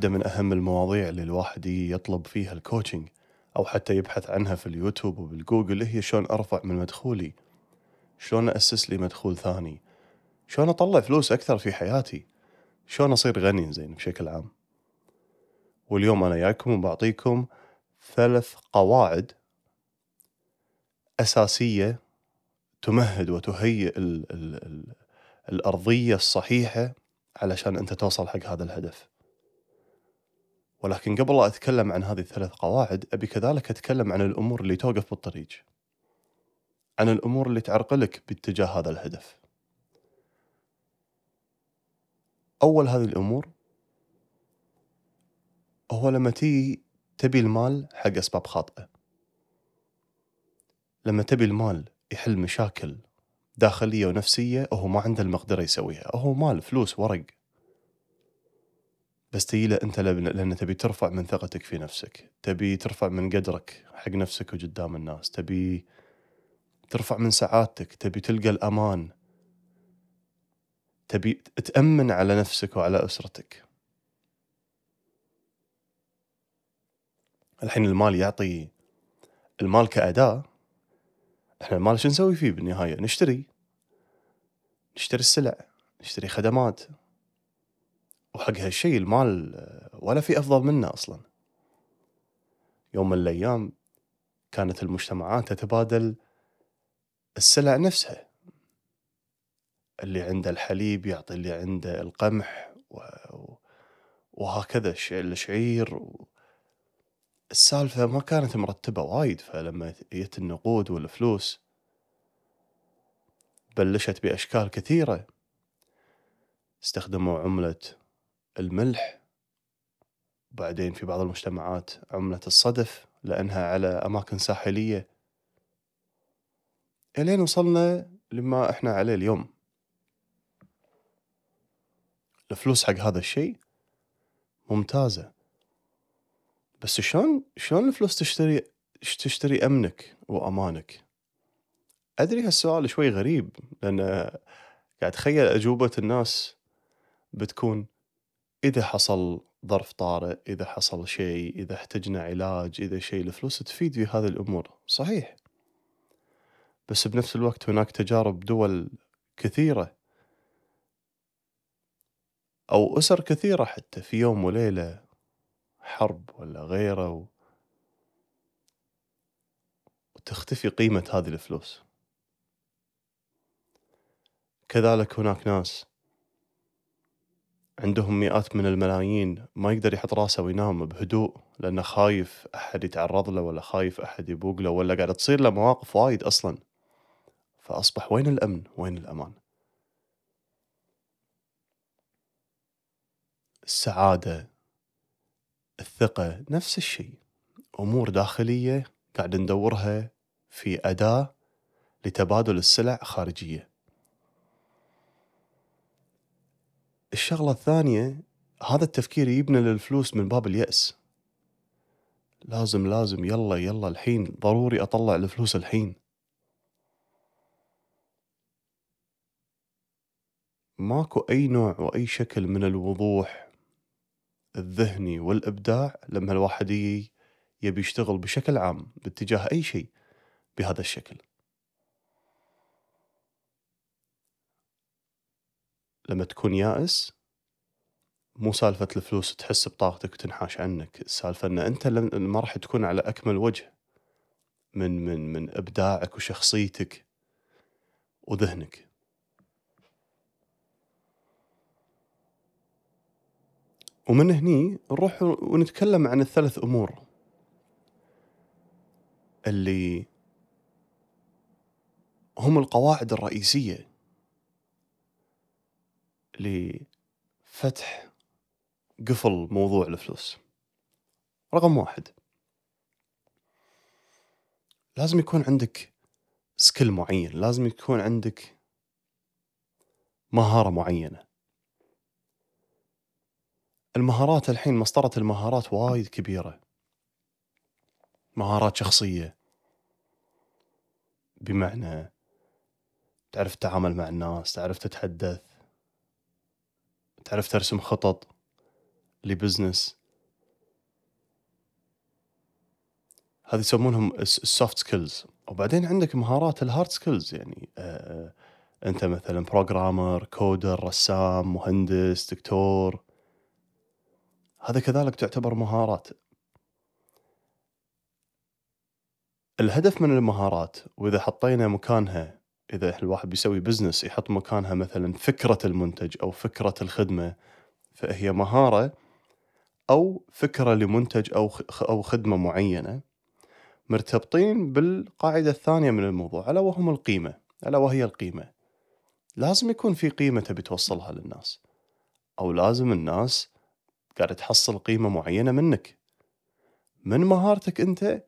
واحدة من أهم المواضيع اللي الواحد يطلب فيها ال coaching أو حتى يبحث عنها في اليوتيوب وبالجوجل هي شلون أرفع من مدخولي. شلون أسس لي مدخول ثاني. شلون أطلع فلوس أكثر في حياتي. شلون أصير غني زين بشكل عام. واليوم أنا جايكم وبعطيكم ثلاث قواعد أساسية تمهد وتهيئ ال ال ال الأرضية الصحيحة علشان أنت توصل حق هذا الهدف. ولكن قبل لا أتكلم عن هذه الثلاث قواعد أبي كذلك أتكلم عن الأمور اللي توقف بالطريق. عن الأمور اللي تعرقلك باتجاه هذا الهدف. أول هذه الأمور هو لما تيجي تبي المال حق أسباب خاطئة. لما تبي المال يحل مشاكل داخلية ونفسية وهو ما عنده المقدرة يسويها. هو مال فلوس ورق. بس تجي له أنت لأن تبي ترفع من ثقتك في نفسك تبي ترفع من قدرك حق نفسك وقدام الناس تبي ترفع من سعادتك تبي تلقى الأمان تبي تأمن على نفسك وعلى أسرتك. الحين المال يعطي المال كأداة إحنا المال شو نسوي فيه بالنهاية؟ نشتري نشتري السلع نشتري خدمات. وحق هالشيء المال ولا في أفضل منه أصلا. يوم من الأيام كانت المجتمعات تتبادل السلع نفسها. اللي عنده الحليب يعطي اللي عنده القمح وهكذا الشعير السالفة ما كانت مرتبة وايد فلما جت النقود والفلوس بلشت بأشكال كثيرة. استخدموا عملة الملح بعدين في بعض المجتمعات عملة الصدف لأنها على أماكن ساحلية. إلين وصلنا لما إحنا عليه اليوم. الفلوس حق هذا الشيء ممتازة. بس شلون شلون الفلوس تشتري تشتري أمنك وأمانك؟ أدري هالسؤال شوي غريب لأن قاعد أتخيل أجوبة الناس بتكون إذا حصل ظرف طارئ، إذا حصل شيء، إذا احتجنا علاج، إذا شيء الفلوس تفيد في هذه الأمور، صحيح. بس بنفس الوقت هناك تجارب دول كثيرة أو أسر كثيرة حتى في يوم وليلة حرب ولا غيرة. وتختفي قيمة هذه الفلوس كذلك هناك ناس عندهم مئات من الملايين ما يقدر يحط راسه وينام بهدوء لأنه خايف أحد يتعرض له ولا خايف أحد يبوق له ولا قاعد تصير له مواقف وايد أصلا. فأصبح وين الأمن؟ وين الأمان؟ السعادة الثقة نفس الشيء. أمور داخلية قاعد ندورها في أداة لتبادل السلع خارجية. الشغلة الثانية هذا التفكير يبنى للفلوس من باب اليأس. لازم لازم يلا يلا الحين ضروري أطلع الفلوس الحين. ماكو أي نوع وأي شكل من الوضوح الذهني والإبداع لما الواحد يبي يشتغل بشكل عام باتجاه أي شيء بهذا الشكل. لما تكون يائس مو سالفة الفلوس تحس بطاقتك وتنحاش عنك. السالفة أن أنت ما راح تكون على أكمل وجه من من من إبداعك وشخصيتك وذهنك. ومن هني نروح ونتكلم عن الثلاث أمور اللي هم القواعد الرئيسية. لفتح قفل موضوع الفلوس. رقم واحد. لازم يكون عندك skill معين لازم يكون عندك مهارة معينة. المهارات الحين مسطرة المهارات وايد كبيرة. مهارات شخصية. بمعنى تعرف تتعامل مع الناس تعرف تتحدث. تعرف ترسم خطط ل business. هذه يسمونهم ال soft skills وبعدين عندك مهارات ال hard skills يعني آه أنت مثلا programmer coder رسام مهندس دكتور. هذا كذلك تعتبر مهارات. الهدف من المهارات وإذا حطينا مكانها إذا الواحد بيسوي business يحط مكانها مثلا فكرة المنتج أو فكرة الخدمة فهي مهارة أو فكرة لمنتج أو أو خدمة معينة مرتبطين بالقاعدة الثانية من الموضوع ألا وهم القيمة ألا وهي القيمة. لازم يكون في قيمة تبي توصلها للناس أو لازم الناس قاعدة تحصل قيمة معينة منك. من مهارتك أنت؟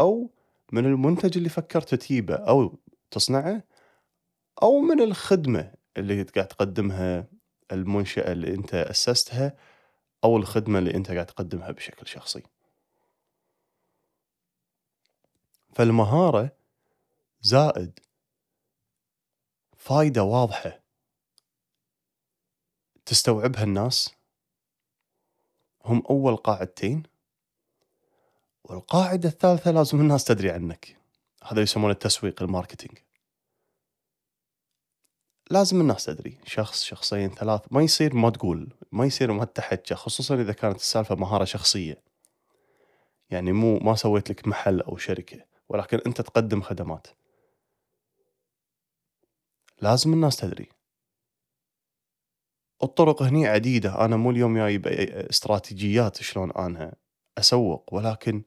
أو من المنتج اللي فكرت تجيبه أو تصنعه أو من الخدمة اللي قاعد تقدمها المنشأة اللي أنت أسستها أو الخدمة اللي أنت قاعد تقدمها بشكل شخصي. فالمهارة زائد فايدة واضحة. تستوعبها الناس. هم أول قاعدتين. والقاعدة الثالثة لازم الناس تدري عنك. هذا يسمونه التسويق الماركتينج. لازم الناس تدري شخص شخصين ثلاث ما يصير ما تقول ما يصير ما تحكى خصوصا إذا كانت السالفة مهارة شخصية. يعني مو ما سويت لك محل أو شركة ولكن أنت تقدم خدمات. لازم الناس تدري. الطرق هني عديدة أنا مو اليوم جاي استراتيجيات شلون أنا أسوق ولكن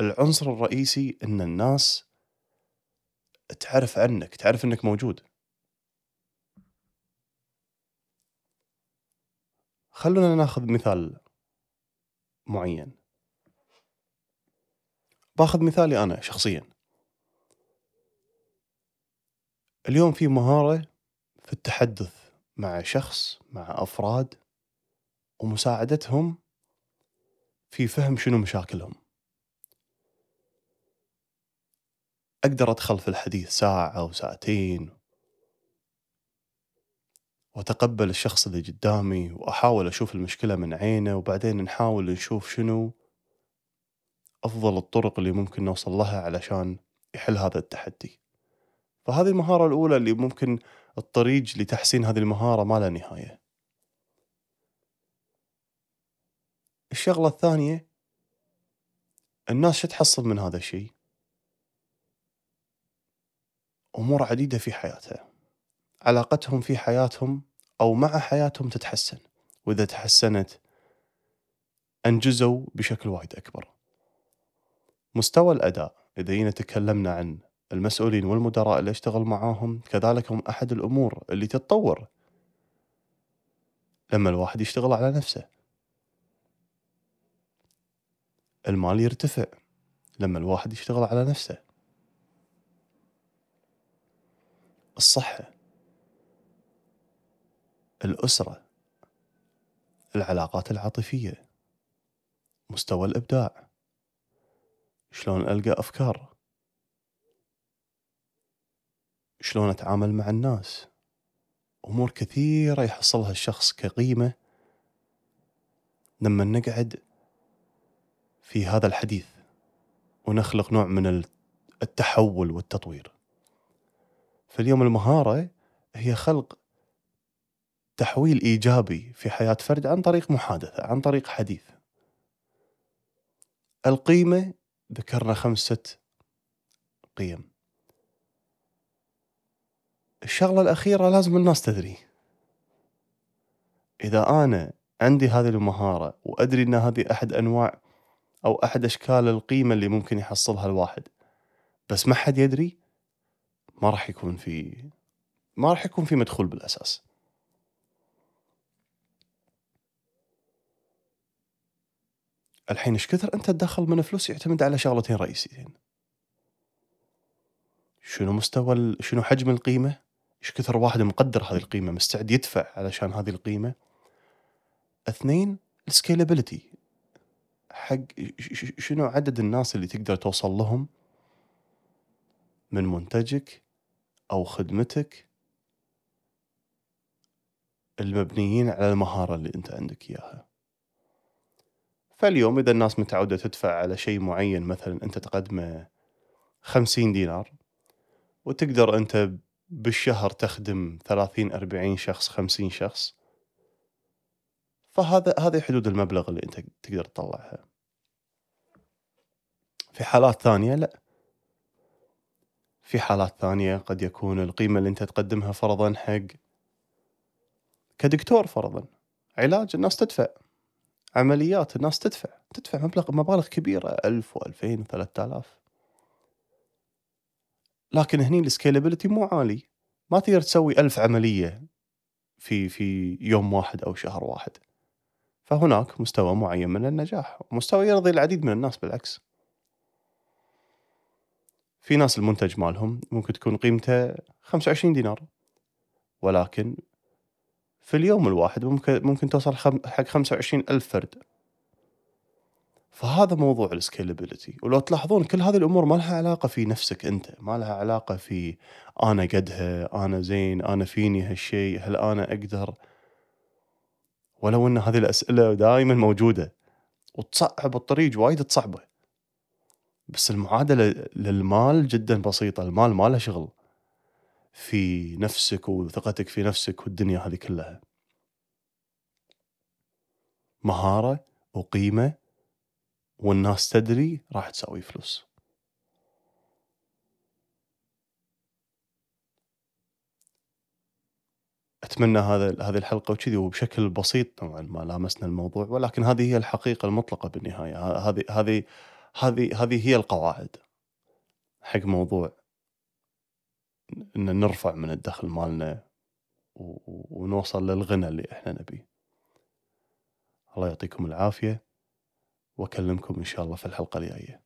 العنصر الرئيسي إن الناس تعرف عنك تعرف إنك موجود. خلونا ناخذ مثال معين. باخذ مثالي أنا شخصيا. اليوم في مهارة في التحدث مع شخص مع أفراد ومساعدتهم في فهم شنو مشاكلهم. أقدر أدخل في الحديث ساعة أو ساعتين وأتقبل الشخص اللي قدامي وأحاول أشوف المشكلة من عينه وبعدين نحاول نشوف شنو أفضل الطرق اللي ممكن نوصل لها علشان يحل هذا التحدي. فهذه المهارة الأولى اللي ممكن الطريق لتحسين هذه المهارة ما لا نهاية. الشغلة الثانية الناس شو تحصل من هذا الشيء؟ أمور عديدة في حياتها. علاقتهم في حياتهم أو مع حياتهم تتحسن وإذا تحسنت أنجزوا بشكل وايد أكبر. مستوى الأداء إذا جينا تكلمنا عن المسؤولين والمدراء اللي أشتغل معاهم كذلك هم أحد الأمور اللي تتطور لما الواحد يشتغل على نفسه. المال يرتفع لما الواحد يشتغل على نفسه. الصحة الأسرة العلاقات العاطفية مستوى الإبداع شلون ألقى أفكار شلون أتعامل مع الناس أمور كثيرة يحصلها الشخص كقيمة. لما نقعد في هذا الحديث ونخلق نوع من التحول والتطوير. فاليوم المهارة هي خلق تحويل إيجابي في حياة فرد عن طريق محادثة عن طريق حديث. القيمة ذكرنا خمسة قيم. الشغلة الأخيرة لازم الناس تدري. إذا أنا عندي هذه المهارة وأدري أن هذه أحد أنواع أو أحد أشكال القيمة اللي ممكن يحصلها الواحد بس ما حد يدري ما راح يكون في ما راح يكون في مدخول بالأساس. الحين إيش كثر أنت تدخل من فلوس يعتمد على شغلتين رئيسيتين؟ شنو مستوى. شنو حجم القيمة؟ إيش كثر واحد مقدر هذه القيمة مستعد يدفع علشان هذه القيمة؟ اثنين السكيلابيلتي حق شنو عدد الناس اللي تقدر توصل لهم من منتجك أو خدمتك المبنيين على المهارة اللي أنت عندك إياها. فاليوم إذا الناس متعودة تدفع على شيء معين مثلا أنت تقدمه 50 دينار وتقدر أنت بالشهر تخدم 30 40 شخص 50 شخص فهذا هذه حدود المبلغ اللي أنت تقدر تطلعها. في حالات ثانية لا. في حالات ثانية قد يكون القيمة اللي انت تقدمها فرضا حق كدكتور فرضا. علاج الناس تدفع. عمليات الناس تدفع. تدفع مبلغ مبالغ كبيرة. 1000 و2000 و3000 لكن هني السكيلابيلتي مو عالي. ما تقدر تسوي ألف عملية في في يوم واحد أو شهر واحد. فهناك مستوى معين من النجاح. مستوى يرضي العديد من الناس بالعكس. في ناس المنتج مالهم ممكن تكون قيمته 25 دينار ولكن في اليوم الواحد ممكن ممكن توصل حق 25 ألف فرد. فهذا موضوع السكيلابيلتي ولو تلاحظون كل هذه الأمور ما لها علاقة في نفسك أنت ما لها علاقة في أنا قدها أنا زين أنا فيني هالشيء هل أنا أقدر؟ ولو إن هذه الأسئلة دائما موجودة وتصعب الطريق وايد تصعبه. بس المعادلة للمال جدا بسيطة. المال ما له شغل في نفسك وثقتك في نفسك والدنيا هذه كلها. مهارة وقيمة والناس تدري راح تسوي فلوس. أتمنى هذا هذه الحلقة وكذي وبشكل بسيط نوعا ما لامسنا الموضوع ولكن هذه هي الحقيقة المطلقة بالنهاية. هذه هذه هذه هذه هي القواعد حق موضوع إن نرفع من الدخل مالنا ونوصل للغنى اللي إحنا نبيه. الله يعطيكم العافية وأكلمكم إن شاء الله في الحلقة الجاية.